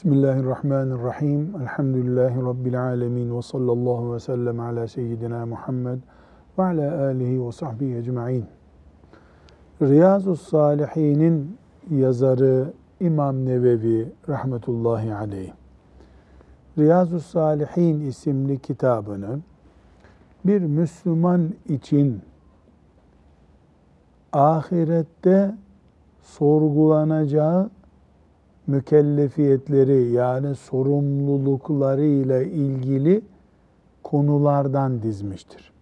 Bismillahirrahmanirrahim. Elhamdülillahi Rabbil alemin. Ve sallallahu ve sellem ala seyyidina Muhammed ve ala alihi ve sahbihi ecma'in. Riyazu Salihin'in yazarı İmam Nevevi rahmetullahi aleyh. Riyazu Salihin isimli kitabını bir Müslüman için ahirette sorgulanacağı mükellefiyetleri yani sorumlulukları ile ilgili konulardan dizmiştir.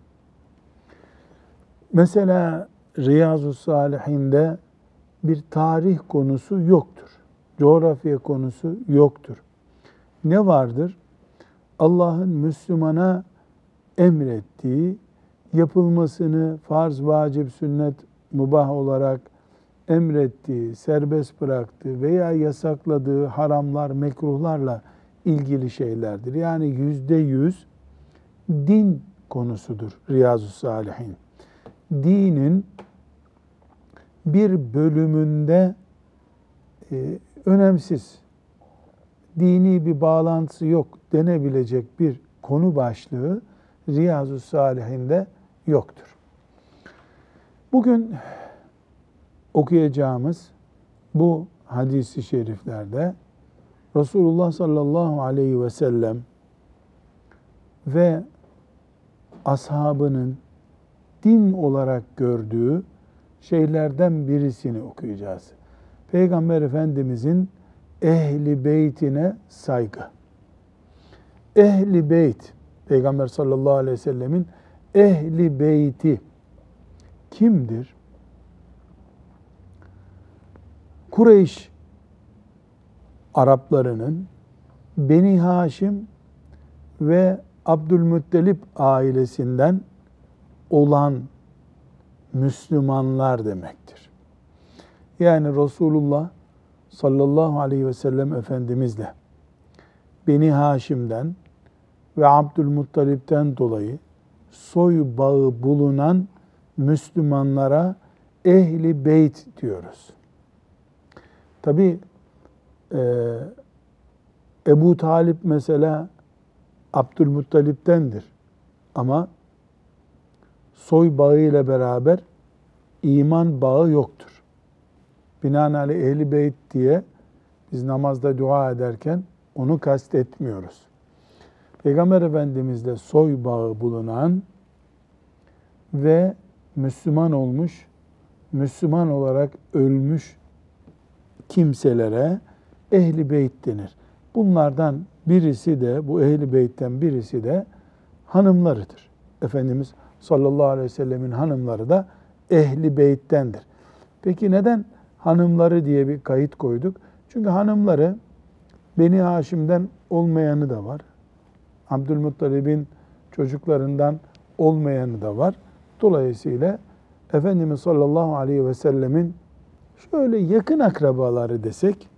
Mesela Riyazu Salihinde bir tarih konusu yoktur. Coğrafya konusu yoktur. Ne vardır? Allah'ın Müslümana emrettiği, yapılmasını farz, vacip, sünnet, mubah olarak emrettiği, serbest bıraktığı veya yasakladığı haramlar, mekruhlarla ilgili şeylerdir. Yani yüzde yüz din konusudur Riyazu Salihin. Dinin bir bölümünde e, önemsiz, dini bir bağlantısı yok denebilecek bir konu başlığı Riyazu Salihinde yoktur. Bugün okuyacağımız bu hadisi şeriflerde Resulullah sallallahu aleyhi ve sellem ve ashabının din olarak gördüğü şeylerden birisini okuyacağız. Peygamber Efendimizin ehli beytine saygı. Ehli beyt, Peygamber sallallahu aleyhi ve sellemin ehli beyti kimdir? Kureyş Araplarının Beni Haşim ve Abdülmuttalip ailesinden olan Müslümanlar demektir. Yani Resulullah sallallahu aleyhi ve sellem Efendimizle Beni Haşim'den ve Abdülmuttalip'ten dolayı soy bağı bulunan Müslümanlara ehli beyt diyoruz. Tabi e, Ebu Talip mesela Abdülmuttalip'tendir. Ama soy bağı ile beraber iman bağı yoktur. Binaenaleyh ehli beyt diye biz namazda dua ederken onu kastetmiyoruz. Peygamber Efendimiz'de soy bağı bulunan ve Müslüman olmuş, Müslüman olarak ölmüş kimselere ehli beyt denir. Bunlardan birisi de bu ehli beytten birisi de hanımlarıdır. Efendimiz sallallahu aleyhi ve sellemin hanımları da ehli beyttendir. Peki neden hanımları diye bir kayıt koyduk? Çünkü hanımları Beni Haşim'den olmayanı da var. Abdülmuttalib'in çocuklarından olmayanı da var. Dolayısıyla Efendimiz sallallahu aleyhi ve sellemin şöyle yakın akrabaları desek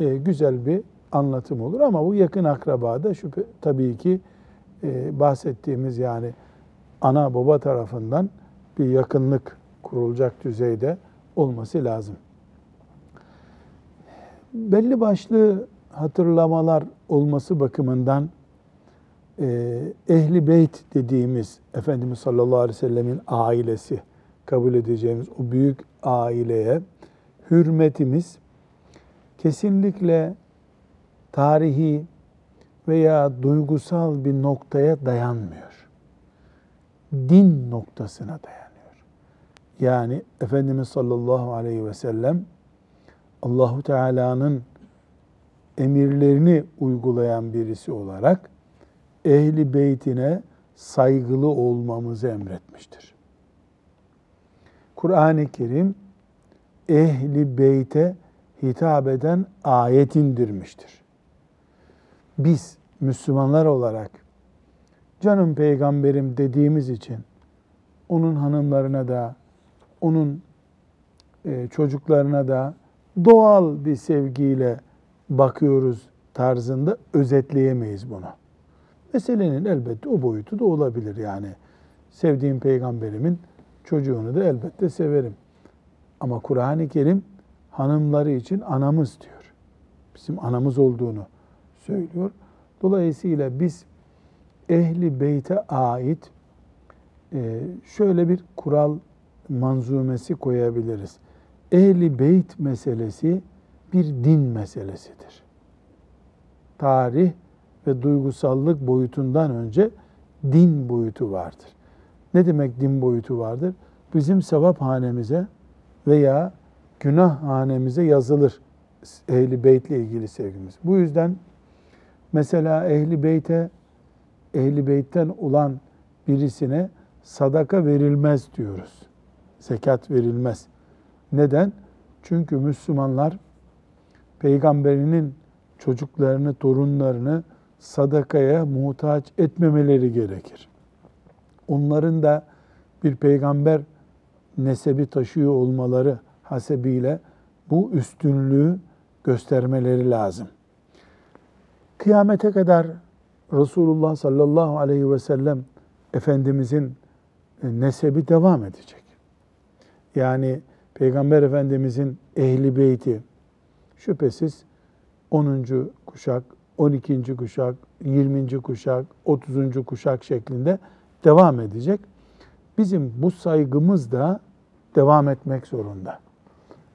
e, güzel bir anlatım olur. Ama bu yakın akrabada şüphe tabii ki e, bahsettiğimiz yani ana baba tarafından bir yakınlık kurulacak düzeyde olması lazım. Belli başlı hatırlamalar olması bakımından e, ehli beyt dediğimiz Efendimiz sallallahu aleyhi ve sellemin ailesi kabul edeceğimiz o büyük aileye hürmetimiz kesinlikle tarihi veya duygusal bir noktaya dayanmıyor. Din noktasına dayanıyor. Yani Efendimiz sallallahu aleyhi ve sellem Allahu Teala'nın emirlerini uygulayan birisi olarak ehli beytine saygılı olmamızı emretmiştir. Kur'an-ı Kerim ehli beyte hitap eden ayet indirmiştir. Biz Müslümanlar olarak canım peygamberim dediğimiz için onun hanımlarına da onun e, çocuklarına da doğal bir sevgiyle bakıyoruz tarzında özetleyemeyiz bunu. Meselenin elbette o boyutu da olabilir yani. Sevdiğim peygamberimin çocuğunu da elbette severim. Ama Kur'an-ı Kerim hanımları için anamız diyor. bizim anamız olduğunu söylüyor. Dolayısıyla biz ehli beyte ait e, şöyle bir kural manzumesi koyabiliriz. Ehli beyt meselesi bir din meselesidir. Tarih ve duygusallık boyutundan önce din boyutu vardır. Ne demek din boyutu vardır? Bizim sevap hanemize veya günah hanemize yazılır ehli beytle ilgili sevgimiz. Bu yüzden mesela ehli beyte ehli beytten olan birisine sadaka verilmez diyoruz. Zekat verilmez. Neden? Çünkü Müslümanlar peygamberinin çocuklarını, torunlarını sadakaya muhtaç etmemeleri gerekir. Onların da bir peygamber nesebi taşıyor olmaları hasebiyle bu üstünlüğü göstermeleri lazım. Kıyamete kadar Resulullah sallallahu aleyhi ve sellem Efendimizin e, nesebi devam edecek. Yani Peygamber Efendimizin ehli beyti şüphesiz 10. kuşak, 12. kuşak, 20. kuşak, 30. kuşak şeklinde devam edecek. Bizim bu saygımız da devam etmek zorunda.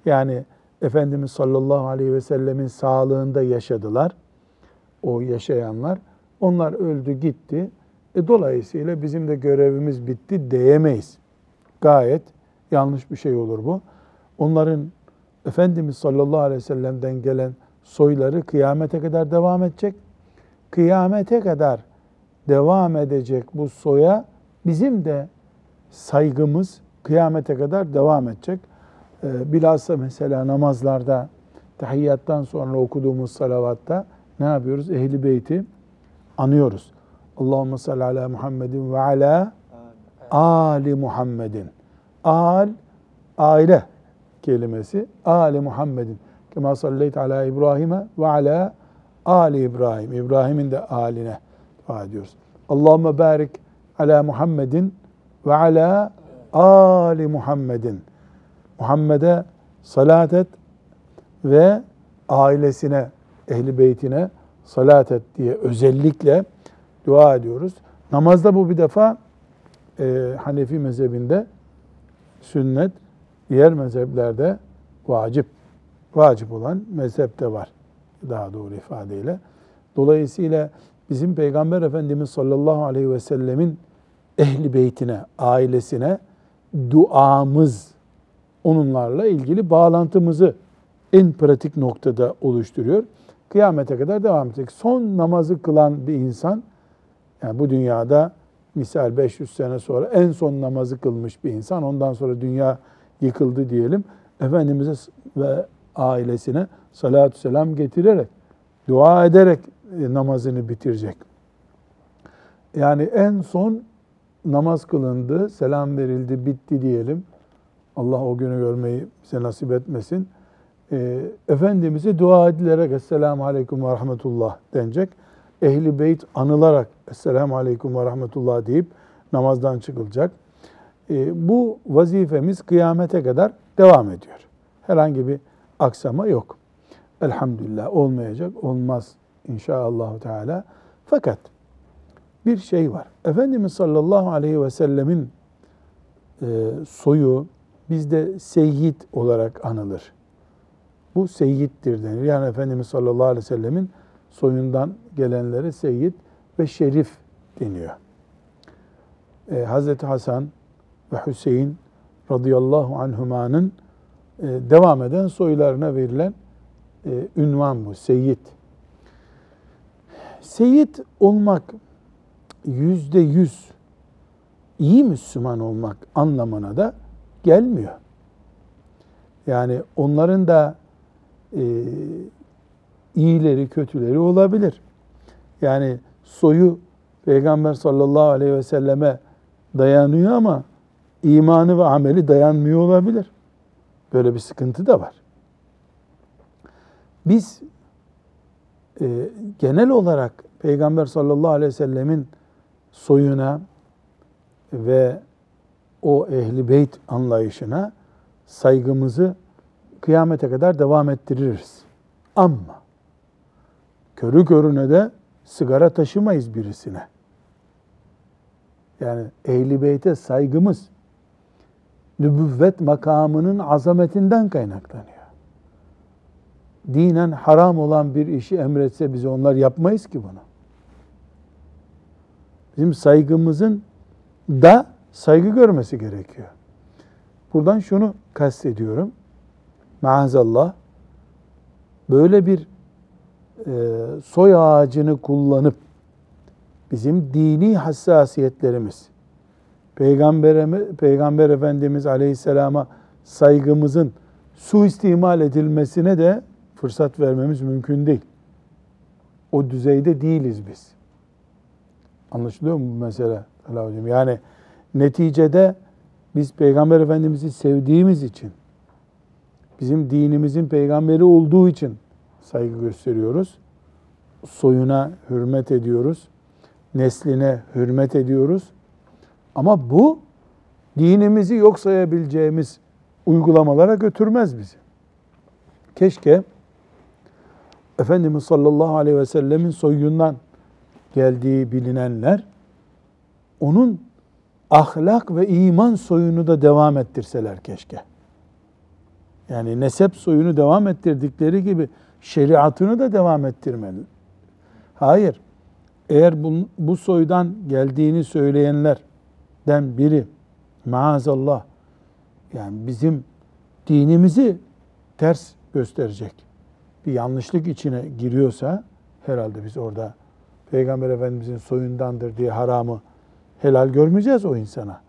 Yani Efendimiz sallallahu aleyhi ve sellemin sağlığında yaşadılar. O yaşayanlar. Onlar öldü gitti. E, dolayısıyla bizim de görevimiz bitti diyemeyiz. Gayet yanlış bir şey olur bu. Onların Efendimiz sallallahu aleyhi ve sellem'den gelen soyları kıyamete kadar devam edecek. Kıyamete kadar devam edecek bu soya bizim de saygımız kıyamete kadar devam edecek. Ee, bilhassa mesela namazlarda tahiyyattan sonra okuduğumuz salavatta ne yapıyoruz? Ehli beyti anıyoruz. Allahümme salli ala Muhammedin ve ala Ali Muhammedin. Al, aile kelimesi. Ali Muhammedin. Kema salleyt ala İbrahim'e ve ala Ali İbrahim. İbrahim'in de aline dua ediyoruz. Allahümme barik ala Muhammedin ve ala Ali Muhammedin. Muhammed'e salat et ve ailesine, ehli beytine salat et diye özellikle dua ediyoruz. Namazda bu bir defa e, Hanefi mezhebinde sünnet, diğer mezheplerde vacip. Vacip olan mezhepte var daha doğru ifadeyle. Dolayısıyla bizim Peygamber Efendimiz sallallahu aleyhi ve sellemin ehli beytine, ailesine duamız onunlarla ilgili bağlantımızı en pratik noktada oluşturuyor. Kıyamete kadar devam edecek. Son namazı kılan bir insan, yani bu dünyada misal 500 sene sonra en son namazı kılmış bir insan, ondan sonra dünya yıkıldı diyelim. Efendimiz'e ve ailesine salatü selam getirerek, dua ederek namazını bitirecek. Yani en son namaz kılındı, selam verildi, bitti diyelim. Allah o günü görmeyi bize nasip etmesin. E, Efendimiz'e dua edilerek Esselamu Aleyküm ve Rahmetullah denecek. Ehli Beyt anılarak Esselamu Aleyküm ve Rahmetullah deyip namazdan çıkılacak. E, bu vazifemiz kıyamete kadar devam ediyor. Herhangi bir aksama yok. Elhamdülillah olmayacak, olmaz inşallah Teala. Fakat bir şey var. Efendimiz sallallahu aleyhi ve sellemin e, soyu bizde seyyid olarak anılır. Bu seyyiddir denir. Yani Efendimiz sallallahu aleyhi ve sellemin soyundan gelenlere seyyid ve şerif deniyor. Ee, Hazreti Hasan ve Hüseyin radıyallahu anhumanın e, devam eden soylarına verilen e, ünvan bu, seyyid. Seyyid olmak yüzde yüz iyi Müslüman olmak anlamına da gelmiyor. Yani onların da e, iyileri, kötüleri olabilir. Yani soyu Peygamber sallallahu aleyhi ve selleme dayanıyor ama imanı ve ameli dayanmıyor olabilir. Böyle bir sıkıntı da var. Biz e, genel olarak Peygamber sallallahu aleyhi ve sellemin soyuna ve o ehli beyt anlayışına saygımızı kıyamete kadar devam ettiririz. Ama körü körüne de sigara taşımayız birisine. Yani ehli beyte saygımız nübüvvet makamının azametinden kaynaklanıyor. Dinen haram olan bir işi emretse biz onlar yapmayız ki bunu. Bizim saygımızın da saygı görmesi gerekiyor. Buradan şunu kastediyorum. Maazallah böyle bir e, soy ağacını kullanıp bizim dini hassasiyetlerimiz, Peygamber, Peygamber Efendimiz Aleyhisselam'a saygımızın suistimal edilmesine de fırsat vermemiz mümkün değil. O düzeyde değiliz biz. Anlaşılıyor mu bu mesele? Yani neticede biz Peygamber Efendimiz'i sevdiğimiz için, bizim dinimizin peygamberi olduğu için saygı gösteriyoruz. Soyuna hürmet ediyoruz. Nesline hürmet ediyoruz. Ama bu dinimizi yok sayabileceğimiz uygulamalara götürmez bizi. Keşke Efendimiz sallallahu aleyhi ve sellemin soyundan geldiği bilinenler onun ahlak ve iman soyunu da devam ettirseler keşke. Yani nesep soyunu devam ettirdikleri gibi şeriatını da devam ettirmeli. Hayır. Eğer bu, bu soydan geldiğini söyleyenlerden biri maazallah yani bizim dinimizi ters gösterecek bir yanlışlık içine giriyorsa herhalde biz orada Peygamber Efendimizin soyundandır diye haramı helal görmeyeceğiz o insana.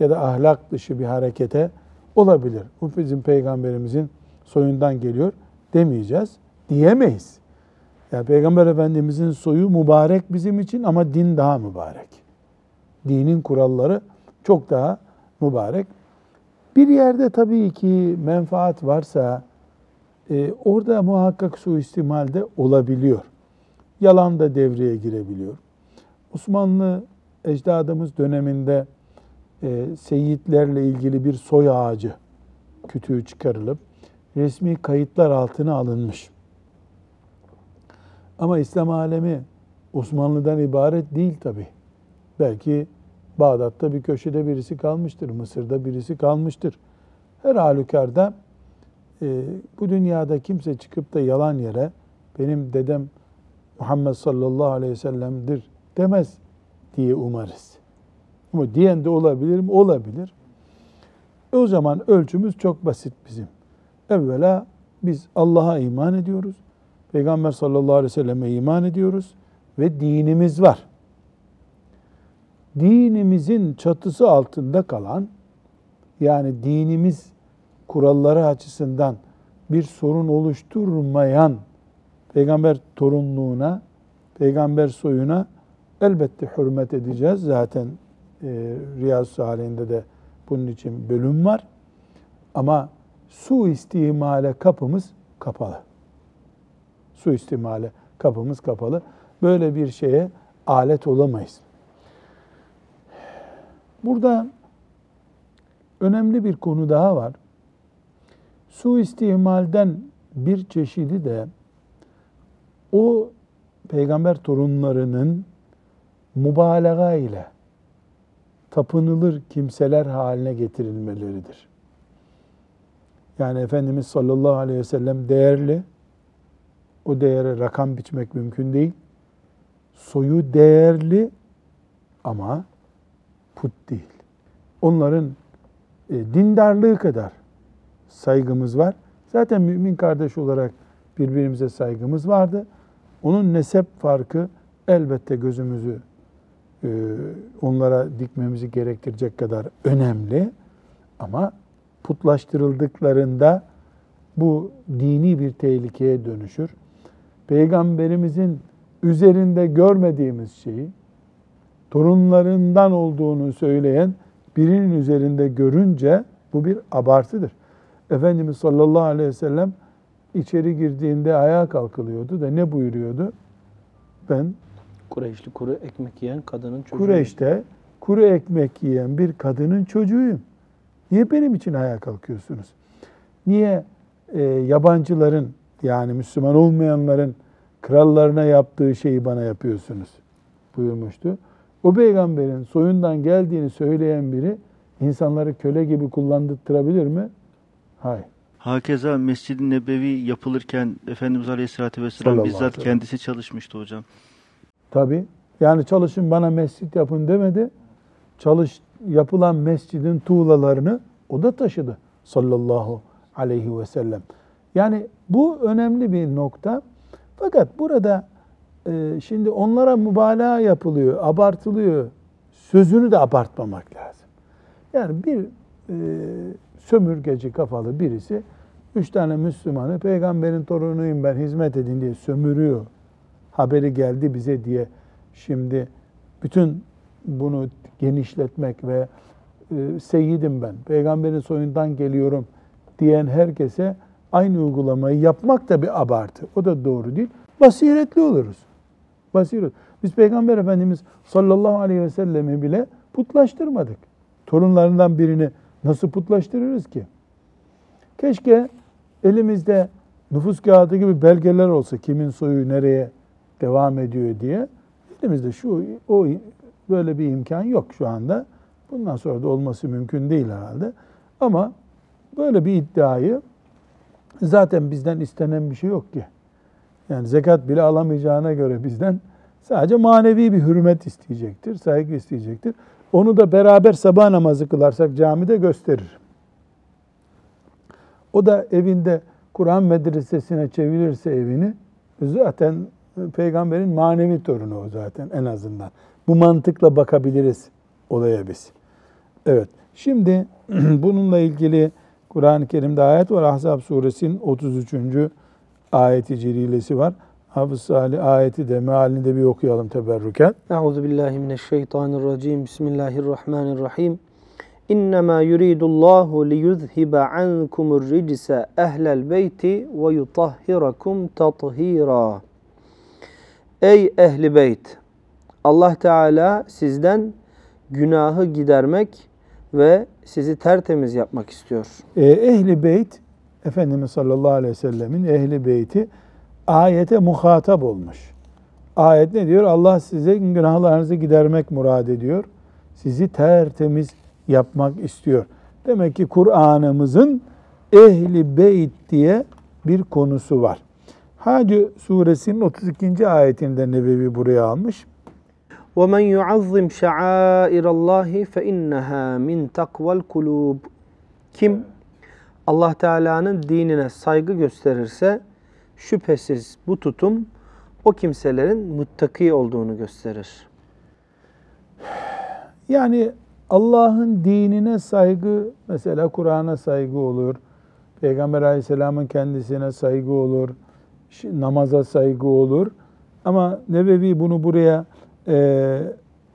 Ya da ahlak dışı bir harekete olabilir. Bu bizim peygamberimizin soyundan geliyor demeyeceğiz. Diyemeyiz. Yani Peygamber Efendimizin soyu mübarek bizim için ama din daha mübarek. Dinin kuralları çok daha mübarek. Bir yerde tabii ki menfaat varsa e, orada muhakkak suistimal de olabiliyor. Yalan da devreye girebiliyor. Osmanlı ecdadımız döneminde e, seyitlerle ilgili bir soy ağacı kütüğü çıkarılıp resmi kayıtlar altına alınmış. Ama İslam alemi Osmanlı'dan ibaret değil tabi. Belki Bağdat'ta bir köşede birisi kalmıştır, Mısır'da birisi kalmıştır. Her halükarda e, bu dünyada kimse çıkıp da yalan yere benim dedem Muhammed sallallahu aleyhi ve sellem'dir demez diye umarız. Ama diyen de olabilir mi? Olabilir. E o zaman ölçümüz çok basit bizim. Evvela biz Allah'a iman ediyoruz. Peygamber sallallahu aleyhi ve selleme iman ediyoruz ve dinimiz var. Dinimizin çatısı altında kalan yani dinimiz kuralları açısından bir sorun oluşturmayan peygamber torunluğuna, peygamber soyuna elbette hürmet edeceğiz. Zaten e, Riyaz Salihinde de bunun için bölüm var. Ama su istimale kapımız kapalı. Su istimale kapımız kapalı. Böyle bir şeye alet olamayız. Burada önemli bir konu daha var. Su istimalden bir çeşidi de o peygamber torunlarının mübalağa ile tapınılır kimseler haline getirilmeleridir. Yani Efendimiz sallallahu aleyhi ve sellem değerli, o değere rakam biçmek mümkün değil. Soyu değerli ama put değil. Onların e, dindarlığı kadar saygımız var. Zaten mümin kardeş olarak birbirimize saygımız vardı. Onun nesep farkı elbette gözümüzü e, onlara dikmemizi gerektirecek kadar önemli. Ama putlaştırıldıklarında bu dini bir tehlikeye dönüşür. Peygamberimizin üzerinde görmediğimiz şeyi torunlarından olduğunu söyleyen birinin üzerinde görünce bu bir abartıdır. Efendimiz sallallahu aleyhi ve sellem içeri girdiğinde ayağa kalkılıyordu da ne buyuruyordu? Ben Kureyşli kuru ekmek yiyen kadının çocuğu. Kureyş'te kuru ekmek yiyen bir kadının çocuğuyum. Niye benim için ayağa kalkıyorsunuz? Niye e, yabancıların yani Müslüman olmayanların krallarına yaptığı şeyi bana yapıyorsunuz buyurmuştu. O peygamberin soyundan geldiğini söyleyen biri insanları köle gibi kullandırtırabilir mi? Hayır. Hakeza Mescid-i Nebevi yapılırken Efendimiz Aleyhisselatü Vesselam Sallallahu bizzat aleyhi kendisi çalışmıştı hocam. Tabi. Yani çalışın bana mescit yapın demedi. Çalış yapılan mescidin tuğlalarını o da taşıdı sallallahu aleyhi ve sellem. Yani bu önemli bir nokta. Fakat burada e, şimdi onlara mübalağa yapılıyor, abartılıyor. Sözünü de abartmamak lazım. Yani bir e, sömürgeci kafalı birisi üç tane Müslümanı peygamberin torunuyum ben hizmet edin diye sömürüyor. Haberi geldi bize diye şimdi bütün bunu genişletmek ve e, seyyidim ben, peygamberin soyundan geliyorum diyen herkese aynı uygulamayı yapmak da bir abartı. O da doğru değil. Basiretli oluruz. Basiret. Biz Peygamber Efendimiz sallallahu aleyhi ve sellemi bile putlaştırmadık. Torunlarından birini nasıl putlaştırırız ki? Keşke elimizde nüfus kağıdı gibi belgeler olsa kimin soyu nereye devam ediyor diye. Elimizde şu o böyle bir imkan yok şu anda. Bundan sonra da olması mümkün değil herhalde. Ama böyle bir iddiayı zaten bizden istenen bir şey yok ki. Yani zekat bile alamayacağına göre bizden sadece manevi bir hürmet isteyecektir, saygı isteyecektir. Onu da beraber sabah namazı kılarsak camide gösterir. O da evinde Kur'an medresesine çevirirse evini zaten peygamberin manevi torunu o zaten en azından. Bu mantıkla bakabiliriz olaya biz. Evet. Şimdi bununla ilgili Kur'an-ı Kerim'de ayet var. Ahzab suresinin 33. ayeti celilesi var. Hafız Salih ayeti de mealini bir okuyalım teberrüken. Euzu billahi mineşşeytanirracim. Bismillahirrahmanirrahim. İnnemâ yuridullahu liyuzhiba ankumur ricse ehlel beyti ve yutahhirakum tathira. Ey ehli beyt! Allah Teala sizden günahı gidermek ve sizi tertemiz yapmak istiyor. Ee, ehli beyt, Efendimiz sallallahu aleyhi ve sellemin ehli beyti ayete muhatap olmuş. Ayet ne diyor? Allah size günahlarınızı gidermek murad ediyor. Sizi tertemiz yapmak istiyor. Demek ki Kur'an'ımızın ehli beyt diye bir konusu var. Hacı suresinin 32. ayetinde Nebevi buraya almış. وَمَنْ يُعَظِّمْ شَعَائِرَ اللّٰهِ فَاِنَّهَا مِنْ تَقْوَى الْقُلُوبِ Kim Allah Teala'nın dinine saygı gösterirse şüphesiz bu tutum o kimselerin muttaki olduğunu gösterir. Yani Allah'ın dinine saygı, mesela Kur'an'a saygı olur, Peygamber aleyhisselamın kendisine saygı olur, namaza saygı olur. Ama Nebevi bunu buraya e,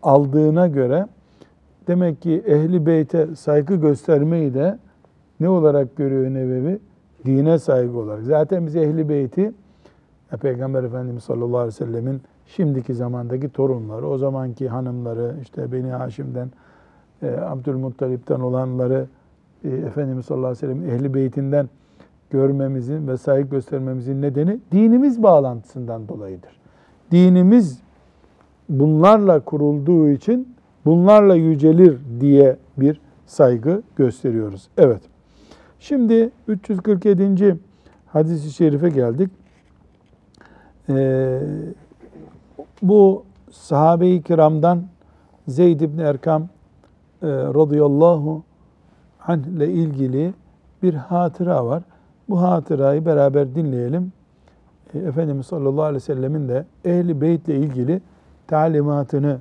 aldığına göre demek ki ehli beyte saygı göstermeyi de ne olarak görüyor Nebevi? Dine saygı olarak. Zaten biz ehli beyti Peygamber Efendimiz sallallahu aleyhi ve sellemin şimdiki zamandaki torunları, o zamanki hanımları, işte Beni Haşim'den, e, Abdülmuttalip'ten olanları e, Efendimiz sallallahu aleyhi ve sellem'in ehli beytinden görmemizin ve saygı göstermemizin nedeni dinimiz bağlantısından dolayıdır. Dinimiz bunlarla kurulduğu için bunlarla yücelir diye bir saygı gösteriyoruz. Evet. Şimdi 347. hadis-i şerife geldik. Ee, bu sahabe-i kiramdan Zeyd ibn Erkam e, radıyallahu anh ile ilgili bir hatıra var. Bu hatırayı beraber dinleyelim. E, Efendimiz sallallahu aleyhi ve sellemin de ehli beyt ile ilgili talimatını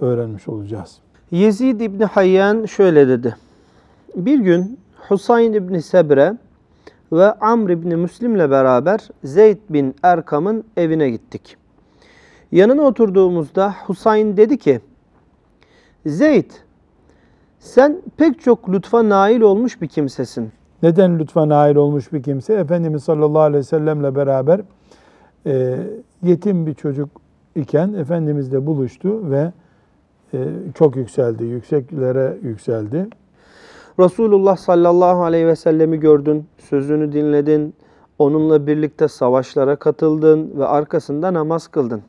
öğrenmiş olacağız. Yezid İbni Hayyan şöyle dedi. Bir gün Husayn İbni Sebre ve Amr İbni Müslim'le beraber Zeyd bin Erkam'ın evine gittik. Yanına oturduğumuzda Husayn dedi ki, Zeyd sen pek çok lütfa nail olmuş bir kimsesin. Neden lütfa nail olmuş bir kimse? Efendimiz sallallahu aleyhi ve sellemle beraber e, yetim bir çocuk iken Efendimizle buluştu ve e, çok yükseldi, yükseklere yükseldi. Resulullah sallallahu aleyhi ve sellemi gördün, sözünü dinledin, Onunla birlikte savaşlara katıldın ve arkasında namaz kıldın.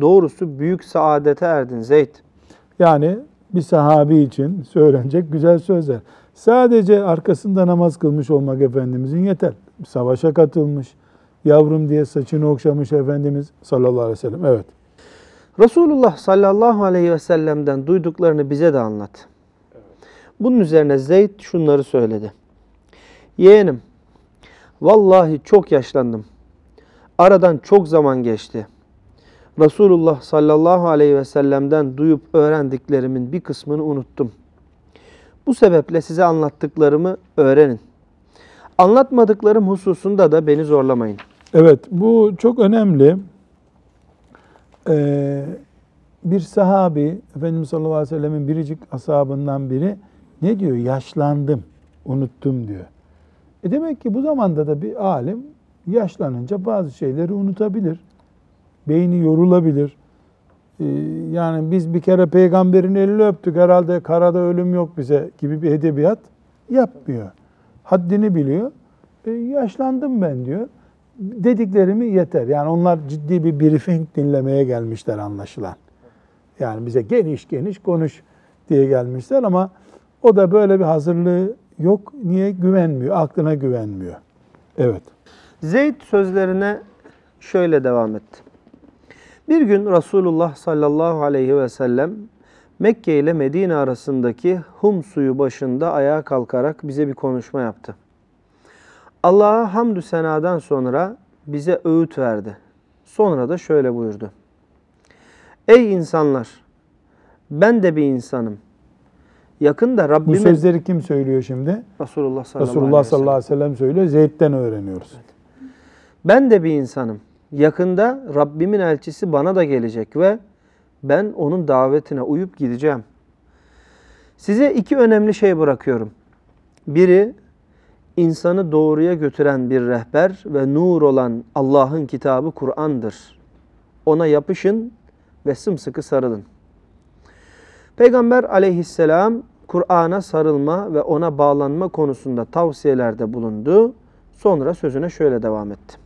Doğrusu büyük saadete erdin Zeyd. Yani bir sahabi için söylenecek güzel sözler. Sadece arkasında namaz kılmış olmak Efendimizin yeter. Savaşa katılmış, yavrum diye saçını okşamış Efendimiz sallallahu aleyhi ve sellem. Evet. Resulullah sallallahu aleyhi ve sellem'den duyduklarını bize de anlat. Bunun üzerine Zeyd şunları söyledi. Yeğenim, vallahi çok yaşlandım. Aradan çok zaman geçti. Resulullah sallallahu aleyhi ve sellem'den duyup öğrendiklerimin bir kısmını unuttum. Bu sebeple size anlattıklarımı öğrenin. Anlatmadıklarım hususunda da beni zorlamayın. Evet bu çok önemli. Ee, bir sahabi Efendimiz sallallahu aleyhi ve sellemin biricik ashabından biri ne diyor? Yaşlandım, unuttum diyor. E demek ki bu zamanda da bir alim yaşlanınca bazı şeyleri unutabilir. Beyni yorulabilir. Ee, yani biz bir kere peygamberin elini öptük herhalde karada ölüm yok bize gibi bir edebiyat yapmıyor. Haddini biliyor. E, yaşlandım ben diyor. Dediklerimi yeter. Yani onlar ciddi bir briefing dinlemeye gelmişler anlaşılan. Yani bize geniş geniş konuş diye gelmişler ama o da böyle bir hazırlığı yok. Niye? Güvenmiyor. Aklına güvenmiyor. Evet. Zeyd sözlerine şöyle devam etti. Bir gün Resulullah sallallahu aleyhi ve sellem Mekke ile Medine arasındaki Hum suyu başında ayağa kalkarak bize bir konuşma yaptı. Allah'a hamdü senadan sonra bize öğüt verdi. Sonra da şöyle buyurdu. Ey insanlar! Ben de bir insanım. Yakında Bu Rabbimin... sözleri kim söylüyor şimdi? Resulullah sallallahu, Resulullah aleyhi ve sellem. sallallahu aleyhi ve sellem söylüyor. Zeyd'den öğreniyoruz. Ben de bir insanım. Yakında Rabbimin elçisi bana da gelecek ve ben onun davetine uyup gideceğim. Size iki önemli şey bırakıyorum. Biri insanı doğruya götüren bir rehber ve nur olan Allah'ın kitabı Kur'an'dır. Ona yapışın ve sımsıkı sarılın. Peygamber aleyhisselam Kur'an'a sarılma ve ona bağlanma konusunda tavsiyelerde bulundu. Sonra sözüne şöyle devam etti.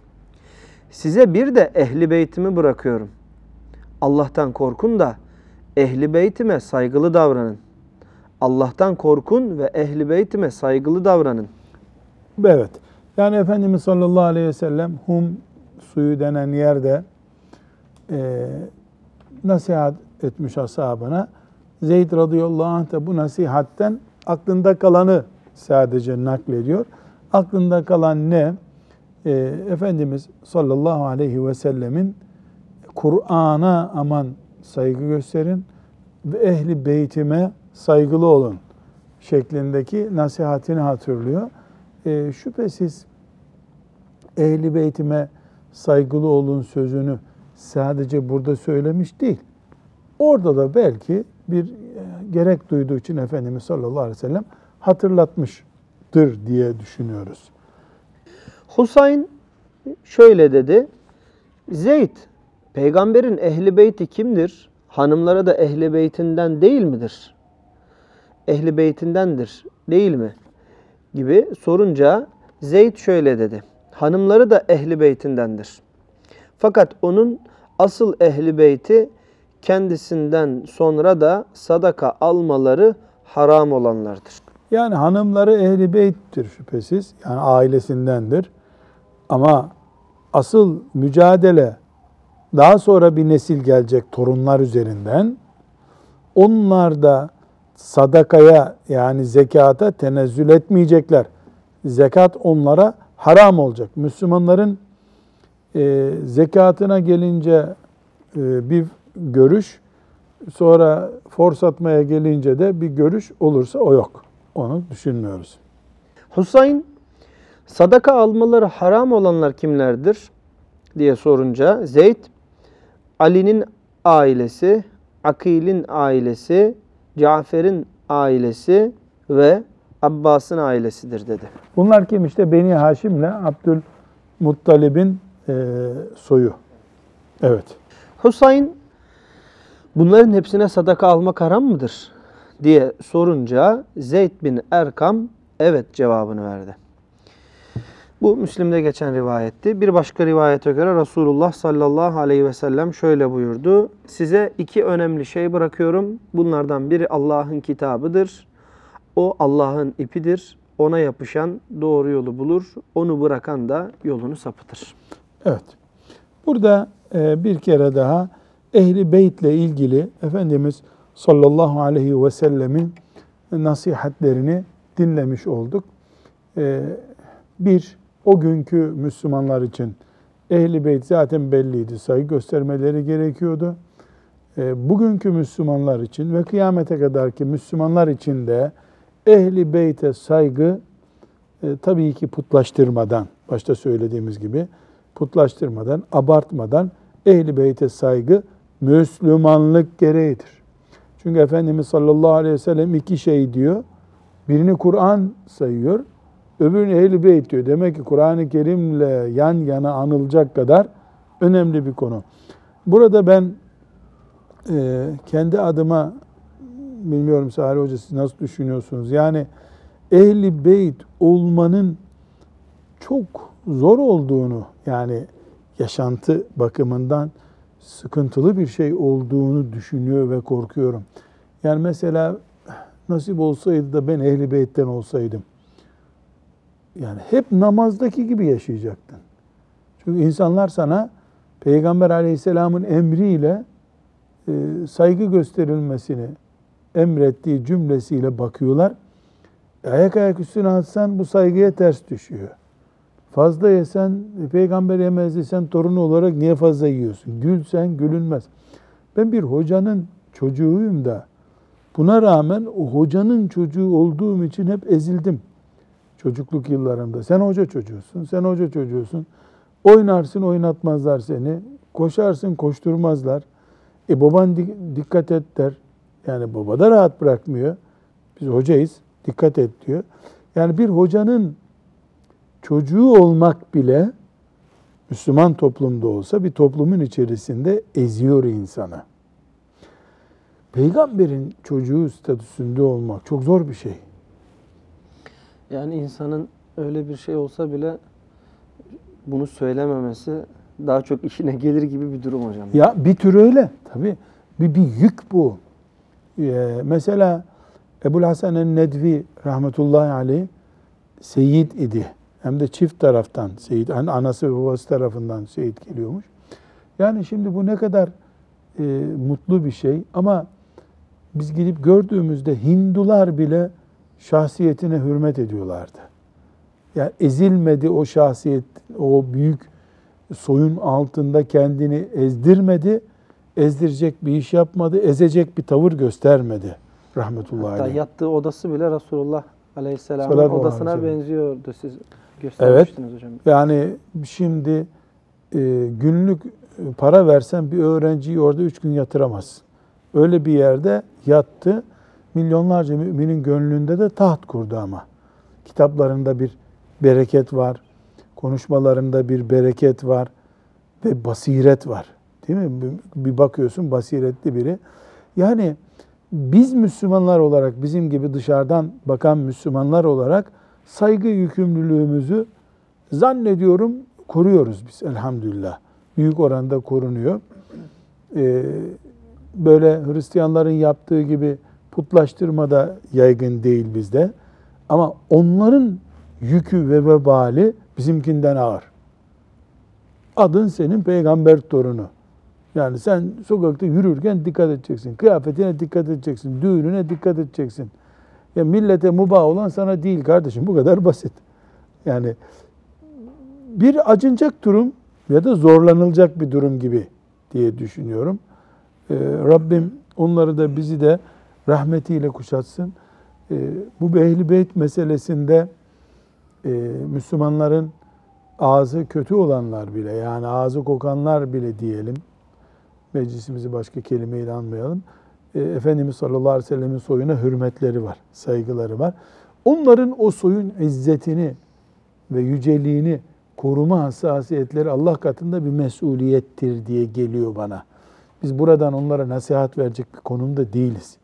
Size bir de ehli beytimi bırakıyorum. Allah'tan korkun da ehli beytime saygılı davranın. Allah'tan korkun ve ehli beytime saygılı davranın. Evet. Yani Efendimiz sallallahu aleyhi ve sellem Hum suyu denen yerde e, nasihat etmiş ashabına. Zeyd radıyallahu anh da bu nasihatten aklında kalanı sadece naklediyor. Aklında kalan ne? E, Efendimiz sallallahu aleyhi ve sellemin Kur'an'a aman saygı gösterin ve ehli beytime saygılı olun şeklindeki nasihatini hatırlıyor. E, şüphesiz ehli beytime saygılı olun sözünü sadece burada söylemiş değil. Orada da belki bir e, gerek duyduğu için Efendimiz sallallahu aleyhi ve sellem hatırlatmıştır diye düşünüyoruz. Husayn şöyle dedi. Zeyd, peygamberin ehli beyti kimdir? Hanımlara da ehli beytinden değil midir? Ehli beytindendir değil mi? Gibi sorunca Zeyd şöyle dedi. Hanımları da ehli beytindendir. Fakat onun asıl ehli beyti kendisinden sonra da sadaka almaları haram olanlardır. Yani hanımları ehli beyttir şüphesiz. Yani ailesindendir. Ama asıl mücadele daha sonra bir nesil gelecek torunlar üzerinden. Onlar da sadakaya yani zekata tenezzül etmeyecekler. Zekat onlara haram olacak. Müslümanların e, zekatına gelince e, bir görüş, sonra forsatmaya gelince de bir görüş olursa o yok. Onu düşünmüyoruz. Husayn sadaka almaları haram olanlar kimlerdir diye sorunca Zeyd Ali'nin ailesi, Akil'in ailesi, Cafer'in ailesi ve Abbas'ın ailesidir dedi. Bunlar kim işte Beni Haşim'le Abdülmuttalib'in e, soyu. Evet. Husayn bunların hepsine sadaka almak haram mıdır diye sorunca Zeyd bin Erkam evet cevabını verdi. Bu Müslim'de geçen rivayetti. Bir başka rivayete göre Resulullah sallallahu aleyhi ve sellem şöyle buyurdu. Size iki önemli şey bırakıyorum. Bunlardan biri Allah'ın kitabıdır. O Allah'ın ipidir. Ona yapışan doğru yolu bulur. Onu bırakan da yolunu sapıtır. Evet. Burada e, bir kere daha ehli beytle ilgili Efendimiz sallallahu aleyhi ve sellemin nasihatlerini dinlemiş olduk. E, bir, o günkü Müslümanlar için ehli beyt zaten belliydi. Saygı göstermeleri gerekiyordu. E, bugünkü Müslümanlar için ve kıyamete kadarki Müslümanlar için de ehli beyte saygı e, tabii ki putlaştırmadan, başta söylediğimiz gibi putlaştırmadan, abartmadan ehli beyte saygı Müslümanlık gereğidir. Çünkü Efendimiz sallallahu aleyhi ve sellem iki şey diyor. Birini Kur'an sayıyor, öbürünü ehl beyt diyor. Demek ki Kur'an-ı Kerim'le yan yana anılacak kadar önemli bir konu. Burada ben e, kendi adıma bilmiyorum Salih Hoca siz nasıl düşünüyorsunuz? Yani ehli beyt olmanın çok zor olduğunu yani yaşantı bakımından sıkıntılı bir şey olduğunu düşünüyor ve korkuyorum. Yani mesela nasip olsaydı da ben ehli beytten olsaydım. Yani hep namazdaki gibi yaşayacaktın. Çünkü insanlar sana Peygamber aleyhisselamın emriyle e, saygı gösterilmesini emrettiği cümlesiyle bakıyorlar. Ayak ayak üstüne atsan bu saygıya ters düşüyor. Fazla yesen, peygamber yemez desen torunu olarak niye fazla yiyorsun? Gülsen gülünmez. Ben bir hocanın çocuğuyum da buna rağmen o hocanın çocuğu olduğum için hep ezildim. Çocukluk yıllarımda. Sen hoca çocuğusun, sen hoca çocuğusun. Oynarsın oynatmazlar seni. Koşarsın koşturmazlar. E baban dikkat et der. Yani baba da rahat bırakmıyor. Biz hocayız, dikkat et diyor. Yani bir hocanın çocuğu olmak bile Müslüman toplumda olsa bir toplumun içerisinde eziyor insanı. Peygamberin çocuğu statüsünde olmak çok zor bir şey. Yani insanın öyle bir şey olsa bile bunu söylememesi daha çok işine gelir gibi bir durum hocam. Ya bir tür öyle tabii. Bir, bir yük bu. Ee, mesela Ebul Hasan el-Nedvi rahmetullahi aleyh seyit idi. Hem de çift taraftan seyit, hani anası ve babası tarafından seyit geliyormuş. Yani şimdi bu ne kadar e, mutlu bir şey ama biz gidip gördüğümüzde Hindular bile şahsiyetine hürmet ediyorlardı. Yani ezilmedi o şahsiyet, o büyük soyun altında kendini ezdirmedi, ezdirecek bir iş yapmadı, ezecek bir tavır göstermedi rahmetullahi Hatta aleyh. yattığı odası bile Resulullah Aleyhisselam'ın odasına benziyordu. Siz göstermiştiniz hocam. Yani şimdi e, günlük para versen bir öğrenciyi orada üç gün yatıramazsın. Öyle bir yerde yattı. Milyonlarca müminin gönlünde de taht kurdu ama. Kitaplarında bir bereket var. Konuşmalarında bir bereket var. Ve basiret var. Değil mi? Bir bakıyorsun basiretli biri. Yani biz Müslümanlar olarak, bizim gibi dışarıdan bakan Müslümanlar olarak saygı yükümlülüğümüzü zannediyorum koruyoruz biz elhamdülillah. Büyük oranda korunuyor. Ee, böyle Hristiyanların yaptığı gibi putlaştırma da yaygın değil bizde. Ama onların yükü ve vebali bizimkinden ağır. Adın senin peygamber torunu. Yani sen sokakta yürürken dikkat edeceksin. Kıyafetine dikkat edeceksin. Düğününe dikkat edeceksin. Ya millete mubah olan sana değil kardeşim. Bu kadar basit. Yani bir acınacak durum ya da zorlanılacak bir durum gibi diye düşünüyorum. Ee, Rabbim onları da bizi de rahmetiyle kuşatsın. Ee, bu ehli beyt meselesinde e, Müslümanların ağzı kötü olanlar bile yani ağzı kokanlar bile diyelim meclisimizi başka kelimeyle anmayalım. E, Efendimiz sallallahu aleyhi ve sellemin soyuna hürmetleri var, saygıları var. Onların o soyun izzetini ve yüceliğini koruma hassasiyetleri Allah katında bir mesuliyettir diye geliyor bana. Biz buradan onlara nasihat verecek bir konumda değiliz.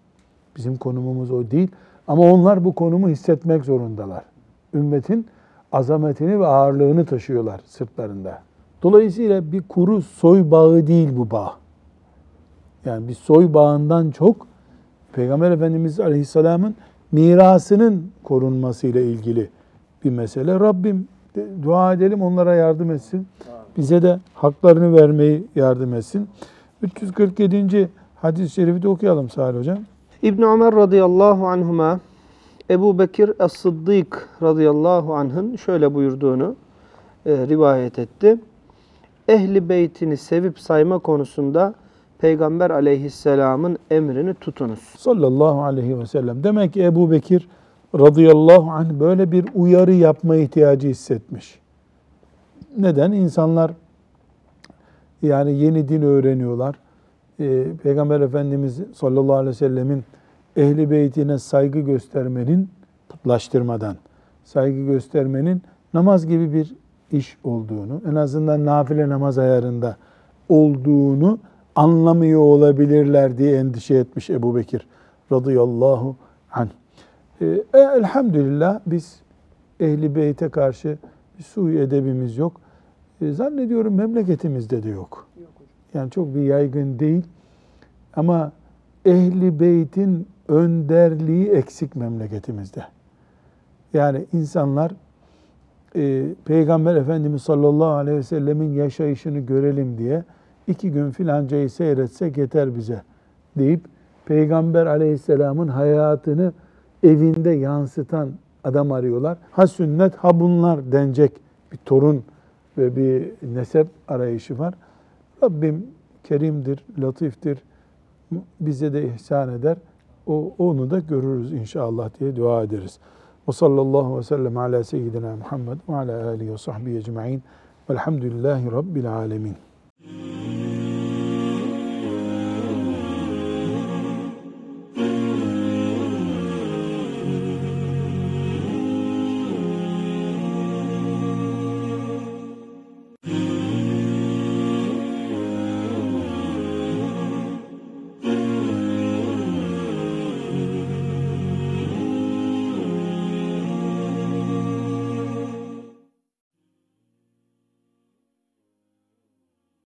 Bizim konumumuz o değil. Ama onlar bu konumu hissetmek zorundalar. Ümmetin azametini ve ağırlığını taşıyorlar sırtlarında. Dolayısıyla bir kuru soy bağı değil bu bağ. Yani bir soy bağından çok Peygamber Efendimiz Aleyhisselam'ın mirasının korunmasıyla ilgili bir mesele. Rabbim dua edelim onlara yardım etsin. Bize de haklarını vermeyi yardım etsin. 347. hadis-i şerifi de okuyalım Salih Hocam. İbn Ömer radıyallahu anhuma Ebu Bekir Es-Sıddık radıyallahu anh'ın şöyle buyurduğunu e, rivayet etti. Ehli beytini sevip sayma konusunda Peygamber aleyhisselamın emrini tutunuz. sallallahu aleyhi ve sellem. Demek ki Ebu Bekir radıyallahu anh böyle bir uyarı yapma ihtiyacı hissetmiş. Neden? İnsanlar yani yeni din öğreniyorlar. Ee, Peygamber Efendimiz sallallahu aleyhi ve sellemin ehli beytine saygı göstermenin putlaştırmadan saygı göstermenin namaz gibi bir iş olduğunu, en azından nafile namaz ayarında olduğunu anlamıyor olabilirler diye endişe etmiş Ebu Bekir radıyallahu anh. Ee, e, elhamdülillah biz ehli beyte karşı bir sui edebimiz yok. E, zannediyorum memleketimizde de yok. Yani çok bir yaygın değil. Ama ehli beytin önderliği eksik memleketimizde. Yani insanlar e, Peygamber Efendimiz sallallahu aleyhi ve sellemin yaşayışını görelim diye iki gün filancayı seyretsek yeter bize deyip Peygamber aleyhisselamın hayatını evinde yansıtan adam arıyorlar. Ha sünnet ha bunlar denecek bir torun ve bir nesep arayışı var. Rabbim kerimdir, latiftir. Bize de ihsan eder. O, onu da görürüz inşallah diye dua ederiz. Ve sallallahu ve sellem ala seyyidina Muhammed ve ala alihi ve sahbihi ecma'in. Velhamdülillahi Rabbil alemin.